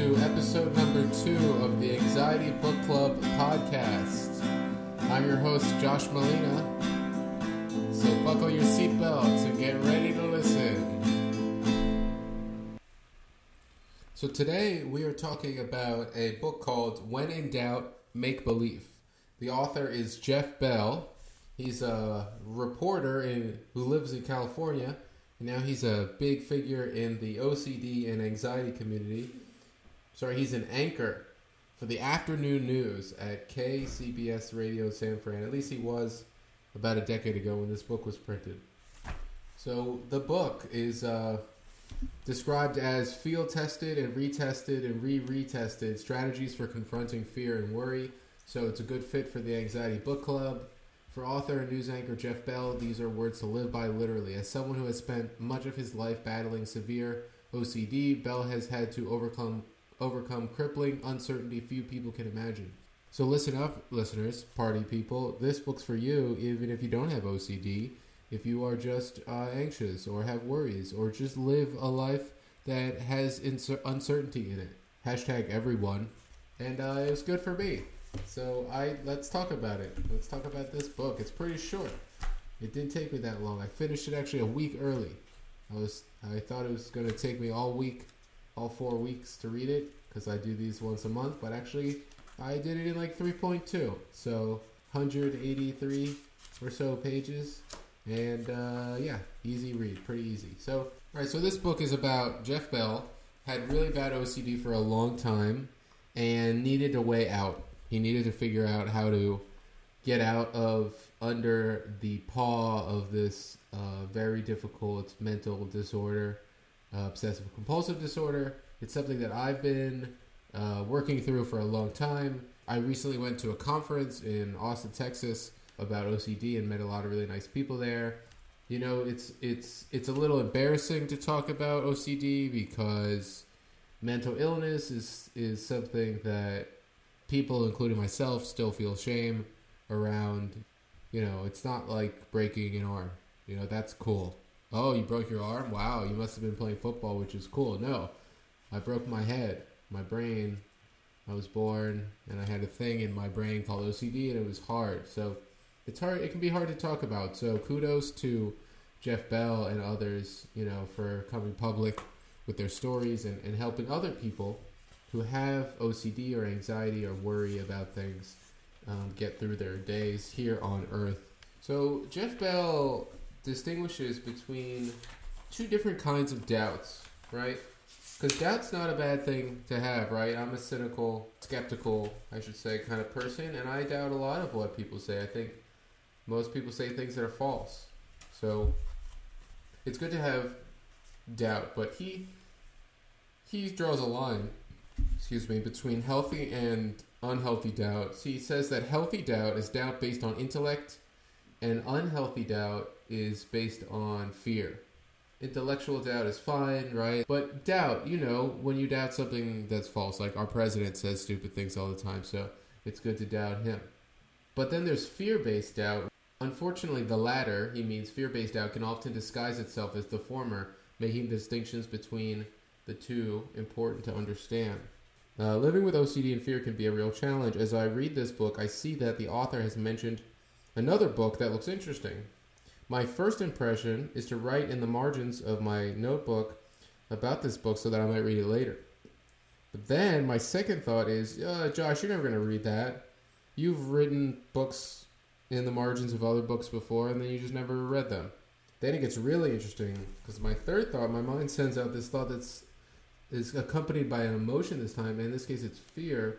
to episode number two of the Anxiety Book Club podcast. I'm your host, Josh Molina. So buckle your seatbelts and get ready to listen. So today we are talking about a book called When in Doubt, Make Believe. The author is Jeff Bell. He's a reporter in, who lives in California and now he's a big figure in the OCD and anxiety community. Sorry, he's an anchor for the afternoon news at KCBS Radio San Fran. At least he was about a decade ago when this book was printed. So the book is uh, described as field tested and retested and re retested strategies for confronting fear and worry. So it's a good fit for the Anxiety Book Club. For author and news anchor Jeff Bell, these are words to live by literally. As someone who has spent much of his life battling severe OCD, Bell has had to overcome overcome crippling uncertainty few people can imagine. So listen up, listeners, party people. This book's for you, even if you don't have OCD. If you are just uh, anxious or have worries or just live a life that has inser- uncertainty in it. Hashtag everyone. And uh, it was good for me. So I let's talk about it. Let's talk about this book. It's pretty short. It didn't take me that long. I finished it actually a week early. I was I thought it was going to take me all week, all four weeks to read it because I do these once a month. But actually, I did it in like 3.2. So 183 or so pages, and uh, yeah, easy read, pretty easy. So all right, so this book is about Jeff Bell had really bad OCD for a long time and needed a way out he needed to figure out how to get out of under the paw of this uh, very difficult mental disorder, uh, obsessive compulsive disorder. It's something that I've been uh, working through for a long time. I recently went to a conference in Austin, Texas about OCD and met a lot of really nice people there. You know, it's it's it's a little embarrassing to talk about OCD because mental illness is is something that people, including myself, still feel shame around. You know, it's not like breaking an arm. You know, that's cool. Oh, you broke your arm? Wow, you must have been playing football, which is cool. No, I broke my head, my brain. I was born, and I had a thing in my brain called OCD, and it was hard. So it's hard. It can be hard to talk about. So kudos to Jeff Bell and others, you know, for coming public with their stories and, and helping other people who have OCD or anxiety or worry about things um, get through their days here on Earth. So, Jeff Bell distinguishes between two different kinds of doubts, right? Because doubt's not a bad thing to have, right? I'm a cynical, skeptical, I should say, kind of person, and I doubt a lot of what people say. I think most people say things that are false. So, it's good to have doubt, but he he draws a line excuse me, between healthy and unhealthy doubt. he says that healthy doubt is doubt based on intellect, and unhealthy doubt is based on fear. Intellectual doubt is fine, right? But doubt, you know, when you doubt something that's false, like our president says stupid things all the time, so it's good to doubt him. But then there's fear based doubt. Unfortunately, the latter, he means fear based doubt, can often disguise itself as the former, making distinctions between the two important to understand. Uh, living with OCD and fear can be a real challenge. As I read this book, I see that the author has mentioned another book that looks interesting. My first impression is to write in the margins of my notebook about this book so that I might read it later. But then my second thought is, uh, Josh, you're never going to read that. You've written books in the margins of other books before, and then you just never read them. Then it gets really interesting because my third thought, my mind sends out this thought that's is accompanied by an emotion this time, and in this case it's fear.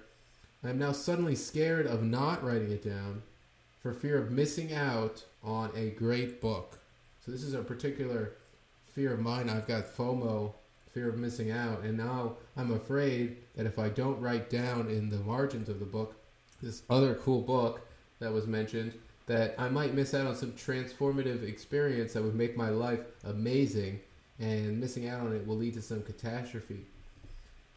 I'm now suddenly scared of not writing it down for fear of missing out on a great book. So this is a particular fear of mine. I've got FOMO, fear of missing out, and now I'm afraid that if I don't write down in the margins of the book this other cool book that was mentioned, that I might miss out on some transformative experience that would make my life amazing and missing out on it will lead to some catastrophe.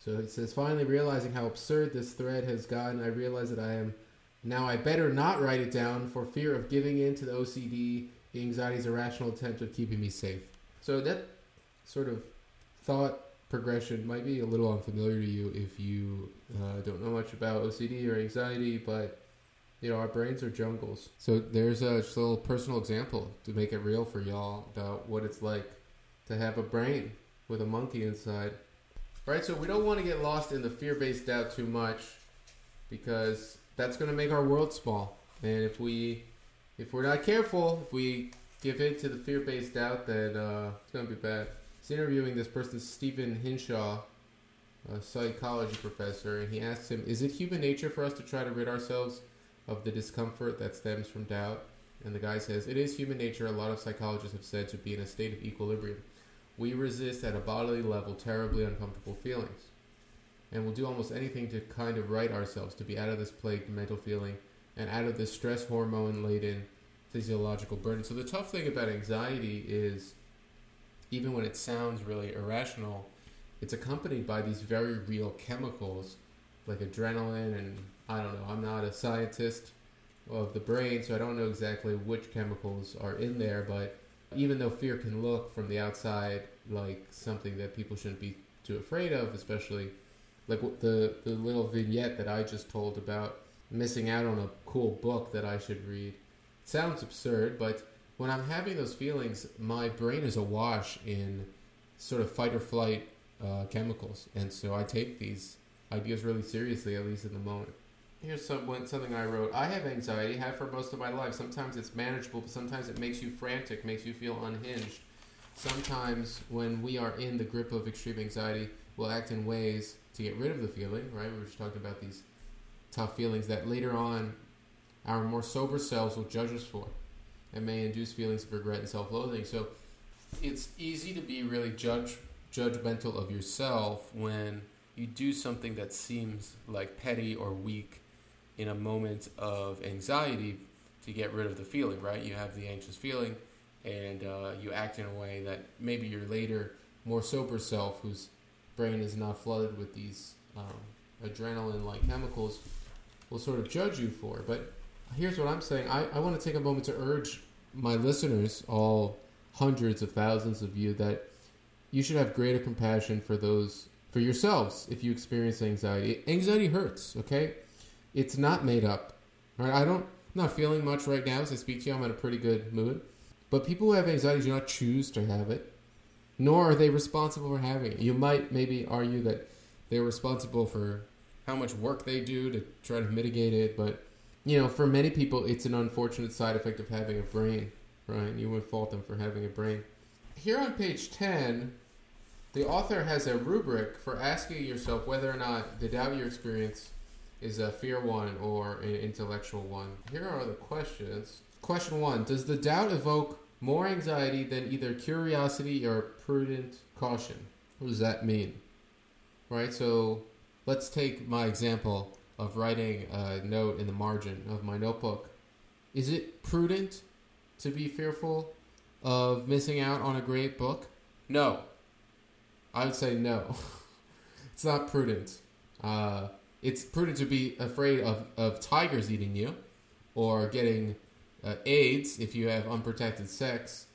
So it says, finally realizing how absurd this thread has gotten, I realize that I am now I better not write it down for fear of giving in to the OCD, the anxiety's irrational attempt of keeping me safe. So that sort of thought progression might be a little unfamiliar to you if you uh, don't know much about OCD or anxiety, but you know our brains are jungles. So there's a little personal example to make it real for y'all about what it's like to have a brain with a monkey inside. Right, so we don't want to get lost in the fear-based doubt too much because that's going to make our world small. And if we if we're not careful, if we give in to the fear-based doubt, then uh, it's going to be bad. He's interviewing this person, Stephen Hinshaw, a psychology professor, and he asks him, "Is it human nature for us to try to rid ourselves of the discomfort that stems from doubt?" And the guy says, "It is human nature. A lot of psychologists have said to be in a state of equilibrium. We resist at a bodily level terribly uncomfortable feelings." And we'll do almost anything to kind of right ourselves, to be out of this plagued mental feeling and out of this stress hormone laden physiological burden. So the tough thing about anxiety is even when it sounds really irrational, it's accompanied by these very real chemicals like adrenaline and I don't know, I'm not a scientist of the brain, so I don't know exactly which chemicals are in there, but even though fear can look from the outside like something that people shouldn't be too afraid of, especially like the the little vignette that I just told about missing out on a cool book that I should read. It sounds absurd, but when I'm having those feelings, my brain is awash in sort of fight or flight uh, chemicals, and so I take these ideas really seriously, at least in the moment. Here's some, something I wrote. I have anxiety, have for most of my life. Sometimes it's manageable, but sometimes it makes you frantic, makes you feel unhinged. Sometimes when we are in the grip of extreme anxiety, we'll act in ways to get rid of the feeling, right? We were just talking about these tough feelings that later on our more sober selves will judge us for and may induce feelings of regret and self loathing. So it's easy to be really judge judgmental of yourself when you do something that seems like petty or weak in a moment of anxiety to get rid of the feeling, right? You have the anxious feeling and uh, you act in a way that maybe your later, more sober self, who's brain is not flooded with these um, adrenaline like chemicals will sort of judge you for. But here's what I'm saying I, I want to take a moment to urge my listeners, all hundreds of thousands of you, that you should have greater compassion for those, for yourselves, if you experience anxiety. Anxiety hurts, okay? It's not made up. I don't, I'm not feeling much right now as I speak to you. I'm in a pretty good mood. But people who have anxiety do not choose to have it nor are they responsible for having it. You might maybe argue that they're responsible for how much work they do to try to mitigate it, but you know, for many people, it's an unfortunate side effect of having a brain, right? You wouldn't fault them for having a brain. Here on page 10, the author has a rubric for asking yourself whether or not the doubt you experience is a fear one or an intellectual one. Here are the questions. Question one Does the doubt evoke more anxiety than either curiosity or prudent caution. What does that mean? Right? So let's take my example of writing a note in the margin of my notebook. Is it prudent to be fearful of missing out on a great book? No. I would say no. it's not prudent. Uh, it's prudent to be afraid of, of tigers eating you or getting uh, AIDS if you have unprotected sex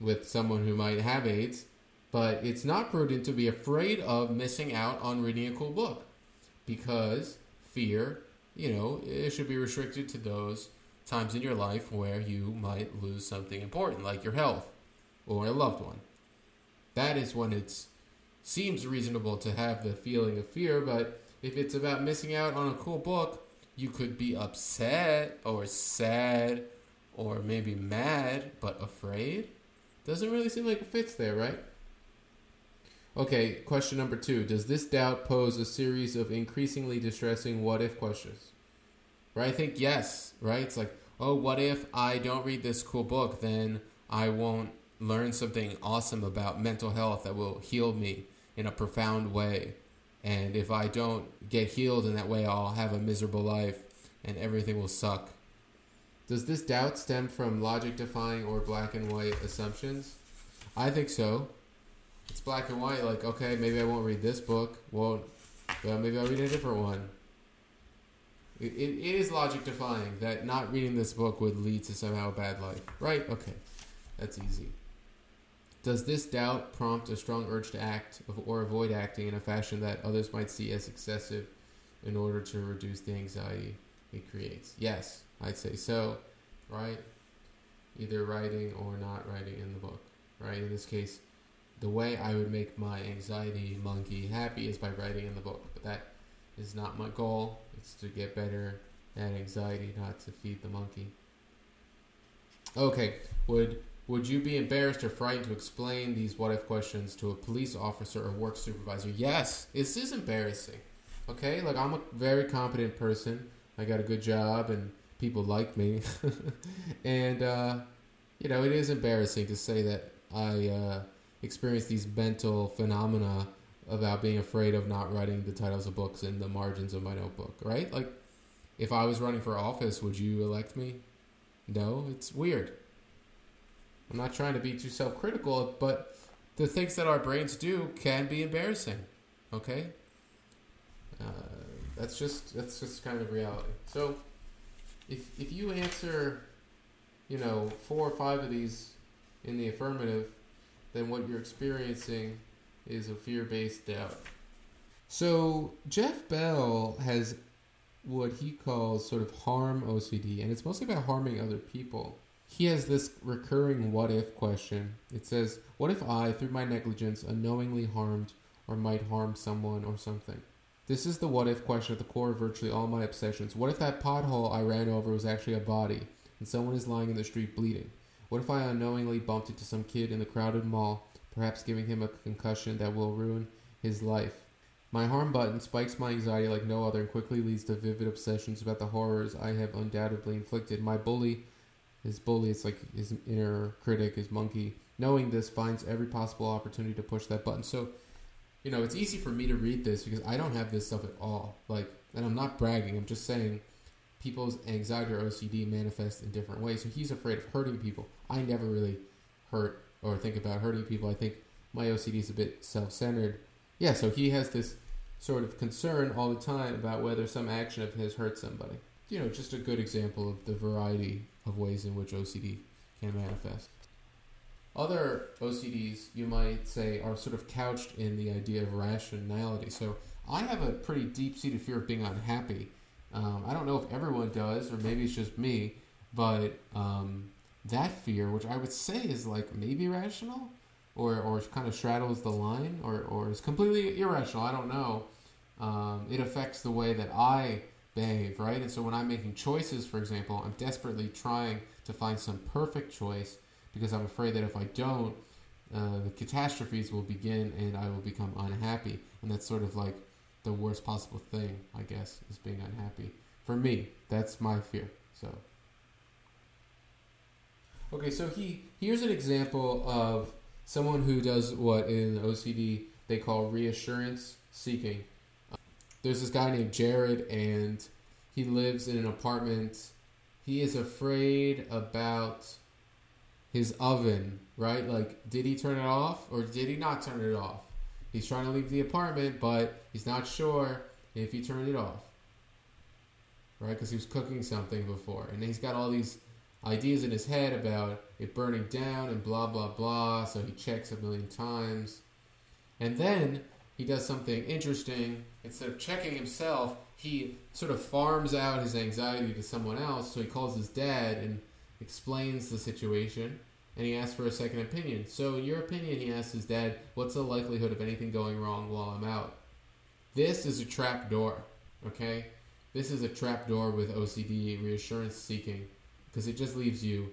with someone who might have AIDS, but it's not prudent to be afraid of missing out on reading a cool book because fear, you know, it should be restricted to those times in your life where you might lose something important like your health or a loved one. That is when it seems reasonable to have the feeling of fear, but if it's about missing out on a cool book, you could be upset or sad or maybe mad but afraid doesn't really seem like it fits there, right? Okay, question number two. Does this doubt pose a series of increasingly distressing what if questions? Right? I think yes, right? It's like, oh, what if I don't read this cool book? Then I won't learn something awesome about mental health that will heal me in a profound way. And if I don't get healed in that way, I'll have a miserable life and everything will suck. Does this doubt stem from logic defying or black and white assumptions? I think so. It's black and white, like, okay, maybe I won't read this book. Well, well maybe I'll read a different one. It, it, it is logic defying that not reading this book would lead to somehow a bad life. Right? Okay. That's easy. Does this doubt prompt a strong urge to act or avoid acting in a fashion that others might see as excessive in order to reduce the anxiety it creates? Yes, I'd say so, right? Either writing or not writing in the book, right? In this case, the way I would make my anxiety monkey happy is by writing in the book, but that is not my goal. It's to get better at anxiety, not to feed the monkey. Okay, would would you be embarrassed or frightened to explain these what if questions to a police officer or work supervisor? Yes, this is embarrassing. Okay, like I'm a very competent person. I got a good job and people like me. and, uh, you know, it is embarrassing to say that I uh, experienced these mental phenomena about being afraid of not writing the titles of books in the margins of my notebook, right? Like, if I was running for office, would you elect me? No, it's weird. I'm not trying to be too self critical, but the things that our brains do can be embarrassing. Okay? Uh, that's just that's just kind of reality. So if if you answer, you know, four or five of these in the affirmative, then what you're experiencing is a fear based doubt. So Jeff Bell has what he calls sort of harm OCD, and it's mostly about harming other people he has this recurring what if question. It says, What if I, through my negligence, unknowingly harmed or might harm someone or something? This is the what if question at the core of virtually all my obsessions. What if that pothole I ran over was actually a body and someone is lying in the street bleeding? What if I unknowingly bumped into some kid in the crowded mall, perhaps giving him a concussion that will ruin his life? My harm button spikes my anxiety like no other and quickly leads to vivid obsessions about the horrors I have undoubtedly inflicted. My bully his bully, it's like his inner critic, his monkey, knowing this finds every possible opportunity to push that button. So, you know, it's easy for me to read this because I don't have this stuff at all. Like, and I'm not bragging. I'm just saying people's anxiety or OCD manifests in different ways. So he's afraid of hurting people. I never really hurt or think about hurting people. I think my OCD is a bit self-centered. Yeah, so he has this sort of concern all the time about whether some action of his hurts somebody. You know, just a good example of the variety of ways in which OCD can manifest. Other OCDs, you might say, are sort of couched in the idea of rationality. So I have a pretty deep seated fear of being unhappy. Um, I don't know if everyone does, or maybe it's just me, but um, that fear, which I would say is like maybe rational, or, or kind of straddles the line, or, or is completely irrational, I don't know. Um, it affects the way that I behave, right? And so when I'm making choices, for example, I'm desperately trying to find some perfect choice because I'm afraid that if I don't, uh, the catastrophes will begin and I will become unhappy. And that's sort of like the worst possible thing, I guess, is being unhappy. For me, that's my fear. So. Okay, so he here's an example of someone who does what in OCD they call reassurance seeking there's this guy named Jared, and he lives in an apartment. He is afraid about his oven, right? Like, did he turn it off or did he not turn it off? He's trying to leave the apartment, but he's not sure if he turned it off, right? Because he was cooking something before, and he's got all these ideas in his head about it burning down and blah blah blah. So he checks a million times, and then he does something interesting. Instead of checking himself, he sort of farms out his anxiety to someone else. So he calls his dad and explains the situation, and he asks for a second opinion. So, in your opinion, he asks his dad, What's the likelihood of anything going wrong while I'm out? This is a trap door, okay? This is a trap door with OCD reassurance seeking because it just leaves you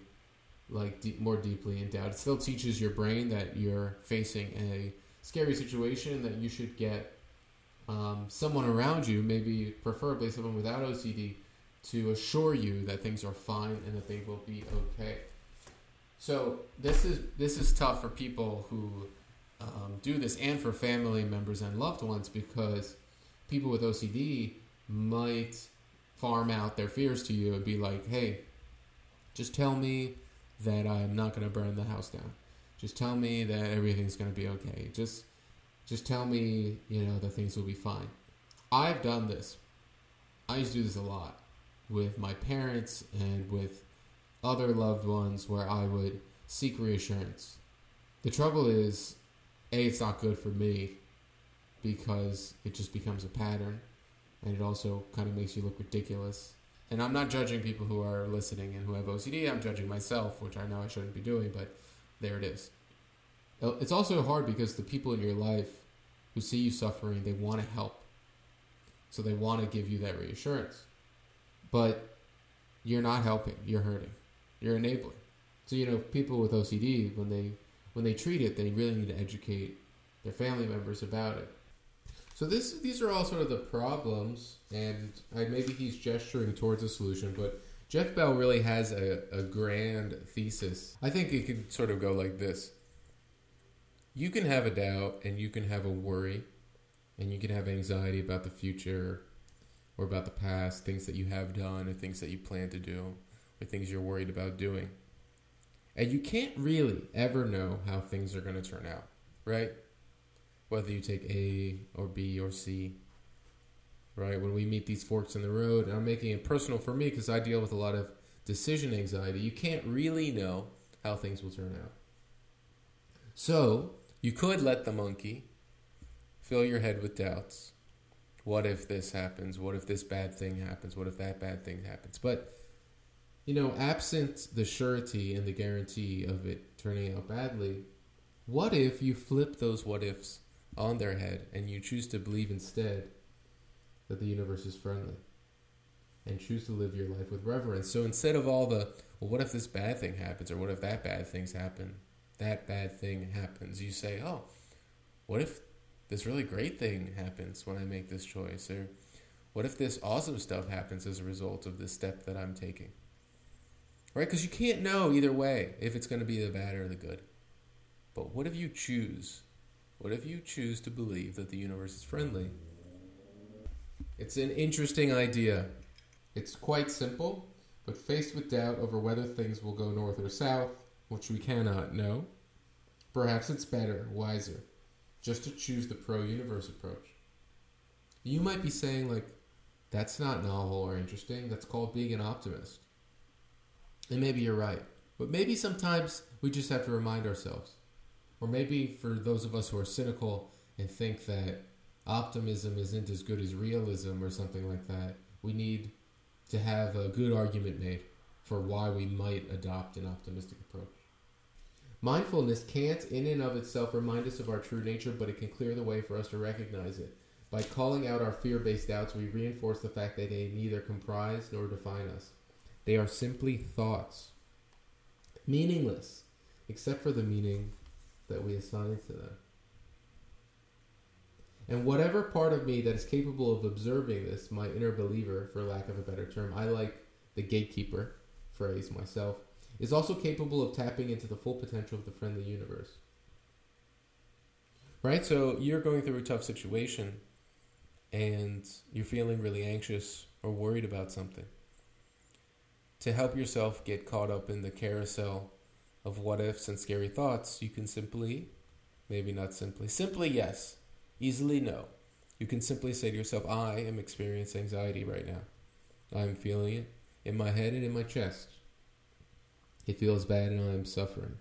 like deep, more deeply in doubt. It still teaches your brain that you're facing a scary situation that you should get um, someone around you, maybe preferably someone without OCD, to assure you that things are fine and that they will be okay. So this is this is tough for people who um, do this, and for family members and loved ones, because people with OCD might farm out their fears to you and be like, "Hey, just tell me that I'm not going to burn the house down." Just tell me that everything's going to be okay. Just just tell me, you know, that things will be fine. I've done this. I used to do this a lot with my parents and with other loved ones where I would seek reassurance. The trouble is, A, it's not good for me because it just becomes a pattern and it also kind of makes you look ridiculous. And I'm not judging people who are listening and who have OCD, I'm judging myself, which I know I shouldn't be doing, but there it is. It's also hard because the people in your life who see you suffering, they want to help. So they want to give you that reassurance. But you're not helping, you're hurting. You're enabling. So you know, people with OCD when they when they treat it, they really need to educate their family members about it. So this these are all sort of the problems, and I, maybe he's gesturing towards a solution, but Jeff Bell really has a, a grand thesis. I think it could sort of go like this. You can have a doubt and you can have a worry and you can have anxiety about the future or about the past, things that you have done or things that you plan to do or things you're worried about doing. And you can't really ever know how things are going to turn out, right? Whether you take A or B or C, right? When we meet these forks in the road, and I'm making it personal for me because I deal with a lot of decision anxiety, you can't really know how things will turn out. So, you could let the monkey fill your head with doubts. What if this happens? What if this bad thing happens? What if that bad thing happens? But you know, absent the surety and the guarantee of it turning out badly, what if you flip those what ifs on their head and you choose to believe instead that the universe is friendly and choose to live your life with reverence? So instead of all the, well, what if this bad thing happens or what if that bad things happen? That bad thing happens. You say, oh, what if this really great thing happens when I make this choice? Or what if this awesome stuff happens as a result of this step that I'm taking? Right? Because you can't know either way if it's going to be the bad or the good. But what if you choose? What if you choose to believe that the universe is friendly? It's an interesting idea. It's quite simple, but faced with doubt over whether things will go north or south, which we cannot know, perhaps it's better, wiser, just to choose the pro universe approach. You might be saying, like, that's not novel or interesting. That's called being an optimist. And maybe you're right. But maybe sometimes we just have to remind ourselves. Or maybe for those of us who are cynical and think that optimism isn't as good as realism or something like that, we need to have a good argument made for why we might adopt an optimistic approach. Mindfulness can't, in and of itself, remind us of our true nature, but it can clear the way for us to recognize it. By calling out our fear based doubts, we reinforce the fact that they neither comprise nor define us. They are simply thoughts, meaningless, except for the meaning that we assign to them. And whatever part of me that is capable of observing this, my inner believer, for lack of a better term, I like the gatekeeper phrase myself, is also capable of tapping into the full potential of the friendly universe. Right? So you're going through a tough situation and you're feeling really anxious or worried about something to help yourself get caught up in the carousel of what ifs and scary thoughts, you can simply, maybe not simply, simply yes, easily no. You can simply say to yourself, I am experiencing anxiety right now. I'm feeling it in my head and in my chest. It feels bad and I am suffering.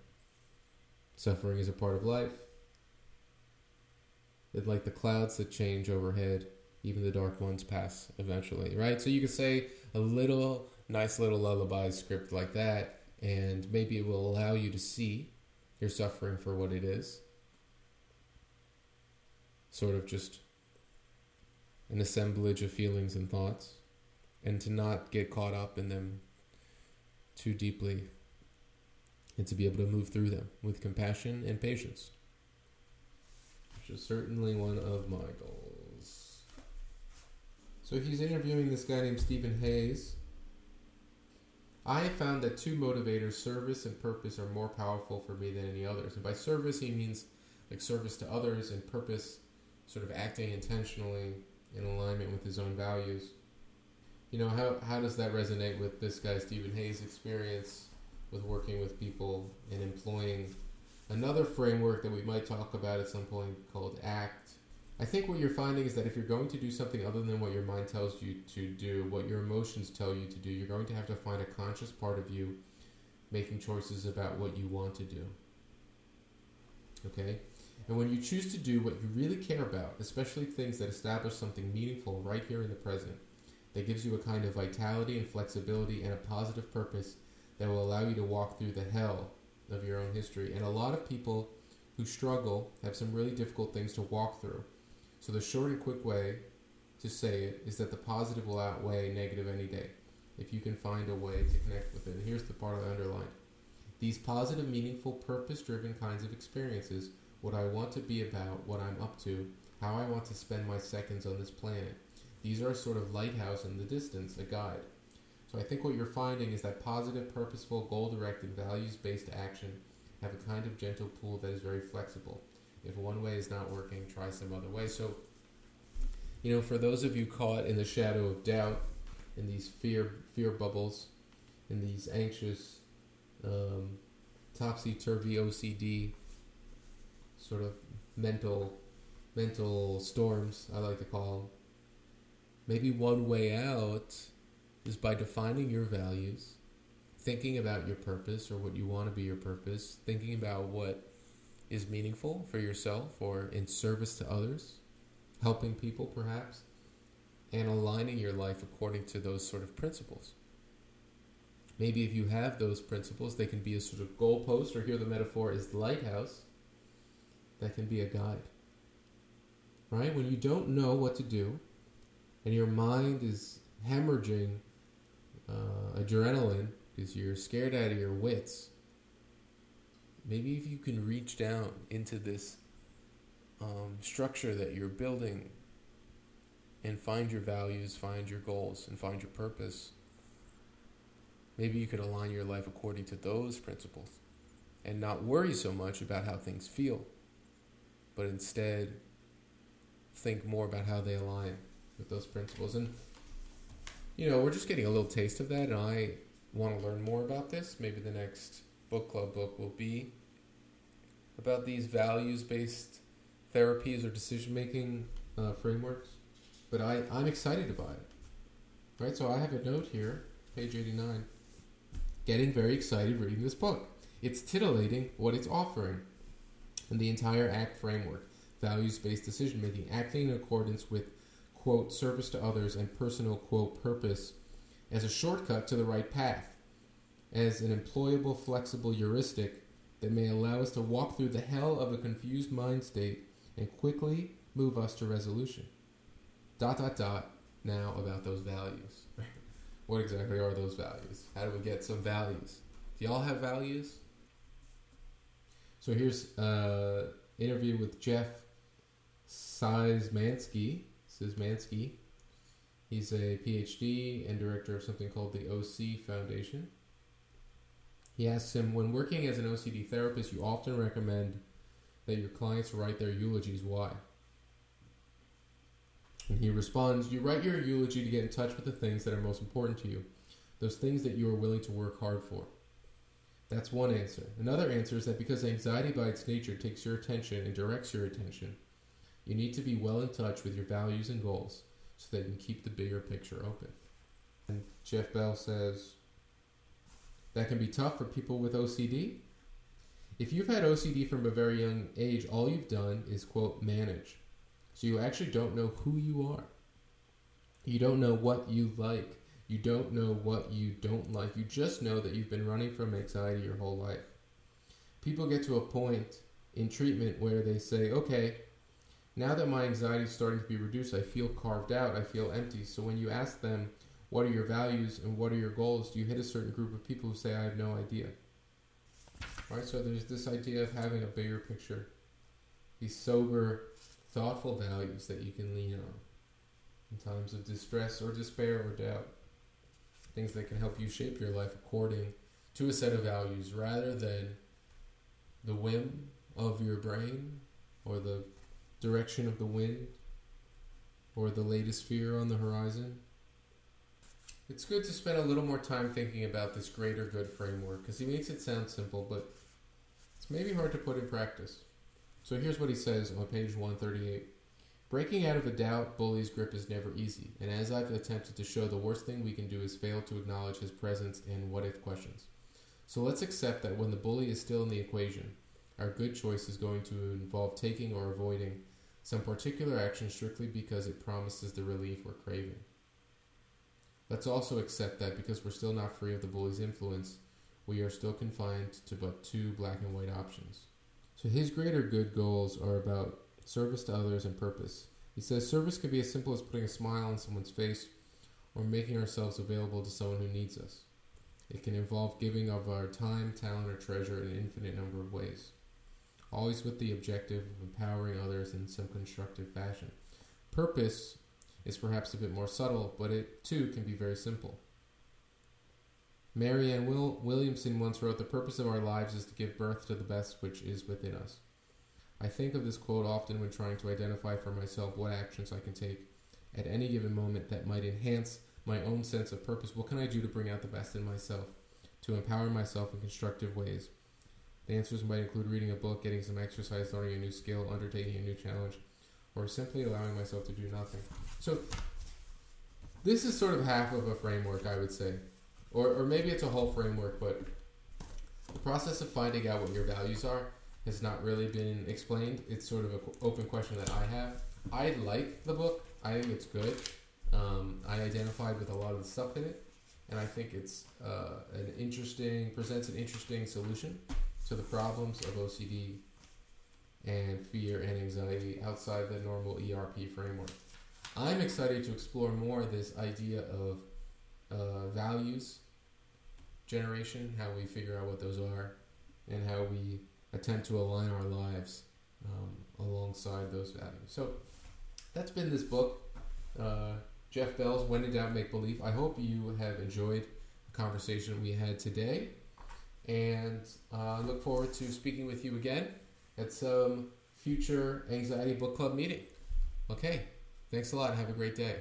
Suffering is a part of life. It's like the clouds that change overhead, even the dark ones pass eventually, right? So you can say a little nice little lullaby script like that, and maybe it will allow you to see your suffering for what it is. Sort of just an assemblage of feelings and thoughts, and to not get caught up in them too deeply, and to be able to move through them with compassion and patience, which is certainly one of my goals. So he's interviewing this guy named Steven Hayes I have found that two motivators, service and purpose, are more powerful for me than any others. And by service, he means like service to others, and purpose, sort of acting intentionally in alignment with his own values. You know, how, how does that resonate with this guy, Steven Hayes' experience with working with people and employing another framework that we might talk about at some point called ACT, I think what you're finding is that if you're going to do something other than what your mind tells you to do, what your emotions tell you to do, you're going to have to find a conscious part of you making choices about what you want to do. Okay? And when you choose to do what you really care about, especially things that establish something meaningful right here in the present, that gives you a kind of vitality and flexibility and a positive purpose that will allow you to walk through the hell of your own history. And a lot of people who struggle have some really difficult things to walk through. So the short and quick way to say it is that the positive will outweigh negative any day if you can find a way to connect with it. And here's the part I underlined. These positive, meaningful, purpose driven kinds of experiences, what I want to be about, what I'm up to, how I want to spend my seconds on this planet. These are a sort of lighthouse in the distance, a guide. So I think what you're finding is that positive, purposeful, goal directed, values based action have a kind of gentle pool that is very flexible. If one way is not working, try some other way. So, you know, for those of you caught in the shadow of doubt, in these fear fear bubbles, in these anxious, um, topsy turvy OCD sort of mental mental storms, I like to call them. Maybe one way out is by defining your values, thinking about your purpose or what you want to be your purpose, thinking about what is meaningful for yourself or in service to others, helping people perhaps, and aligning your life according to those sort of principles. Maybe if you have those principles, they can be a sort of goalpost, or here the metaphor is lighthouse that can be a guide. Right? When you don't know what to do, and your mind is hemorrhaging uh, adrenaline because you're scared out of your wits, maybe if you can reach down into this um, structure that you're building and find your values, find your goals, and find your purpose, maybe you could align your life according to those principles and not worry so much about how things feel, but instead think more about how they align with those principles. And, you know, we're just getting a little taste of that, and I want to learn more about this. Maybe the next book club book will be about these values based therapies or decision making uh, frameworks. But I, I'm excited about it. Right? So I have a note here, page 89. Getting very excited reading this book. It's titillating what it's offering. And the entire ACT framework, values based decision making, acting in accordance with quote, service to others and personal, quote, purpose as a shortcut to the right path, as an employable, flexible heuristic that may allow us to walk through the hell of a confused mind state and quickly move us to resolution. Dot, dot, dot, now about those values. what exactly are those values? How do we get some values? Do y'all have values? So here's an uh, interview with Jeff Szymanski Szymanski. He's a PhD and director of something called the OC Foundation. He asks him, when working as an OCD therapist, you often recommend that your clients write their eulogies. Why? And he responds, You write your eulogy to get in touch with the things that are most important to you, those things that you are willing to work hard for. That's one answer. Another answer is that because anxiety by its nature takes your attention and directs your attention, you need to be well in touch with your values and goals so that you can keep the bigger picture open. And Jeff Bell says that can be tough for people with OCD. If you've had OCD from a very young age, all you've done is, quote, manage. So you actually don't know who you are. You don't know what you like. You don't know what you don't like. You just know that you've been running from anxiety your whole life. People get to a point in treatment where they say, okay, now that my anxiety is starting to be reduced, I feel carved out, I feel empty. So when you ask them, what are your values and what are your goals, do you hit a certain group of people who say, I have no idea? Right? So there's this idea of having a bigger picture, these sober, thoughtful values that you can lean on in times of distress or despair or doubt. Things that can help you shape your life according to a set of values rather than the whim of your brain or the direction of the wind, or the latest fear on the horizon. It's good to spend a little more time thinking about this greater good framework because he makes it sound simple, but it's maybe hard to put in practice. So here's what he says on page 138. Breaking out of a doubt bully's grip is never easy, and as I've attempted to show, the worst thing we can do is fail to acknowledge his presence in what if questions. So let's accept that when the bully is still in the equation, our good choice is going to involve taking or avoiding some particular action strictly because it promises the relief we're craving. Let's also accept that because we're still not free of the bully's influence, we are still confined to but two black and white options. So his greater good goals are about service to others and purpose. He says service can be as simple as putting a smile on someone's face or making ourselves available to someone who needs us. It can involve giving of our time, talent, or treasure in an infinite number of ways, always with the objective of empowering others in some constructive fashion. Purpose is perhaps a bit more subtle, but it too can be very simple. Marianne Will- Williamson once wrote, The purpose of our lives is to give birth to the best which is within us. I think of this quote often when trying to identify for myself what actions I can take at any given moment that might enhance my own sense of purpose. What can I do to bring out the best in myself, to empower myself in constructive ways? The answers might include reading a book, getting some exercise, learning a new skill, undertaking a new challenge, or simply allowing myself to do nothing. So, this is sort of half of a framework, I would say. Or, or maybe it's a whole framework, but the process of finding out what your values are has not really been explained. It's sort of an open question that I have. I like the book. I think it's good. Um, I identified with a lot of the stuff in it, and I think it's uh, an interesting presents an interesting solution to the problems of OCD and fear and anxiety outside the normal ERP framework. I'm excited to explore more this idea of uh, values generation, how we figure out what those are, and how we attempt to align our lives um, alongside those values. So that's been this book, uh, Jeff Bell's When in Doubt Make Believe. I hope you have enjoyed the conversation we had today, and uh, look forward to speaking with you again at some um, future Anxiety Book Club meeting. Okay, thanks a lot. Have a great day.